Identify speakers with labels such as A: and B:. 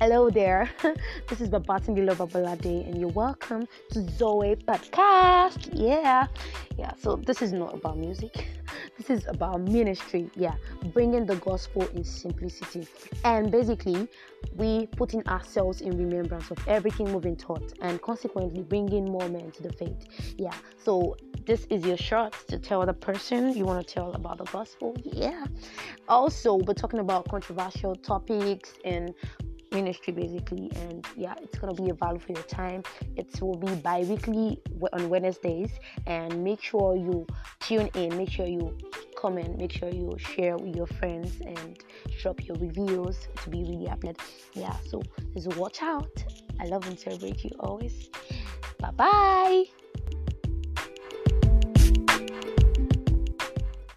A: Hello there. this is Babatunde Babalade, and you're welcome to Zoe Podcast. Yeah, yeah. So this is not about music. This is about ministry. Yeah, bringing the gospel in simplicity, and basically, we putting ourselves in remembrance of everything we've been taught, and consequently bringing more men to the faith. Yeah. So this is your shot to tell the person you want to tell about the gospel. Yeah. Also, we're talking about controversial topics and ministry basically and yeah it's gonna be a value for your time. It will be bi-weekly on wednesdays and make sure you tune in make sure you comment make sure you share with your friends and drop your reviews to be really uploaded yeah so just watch out. I love and celebrate you always. Bye bye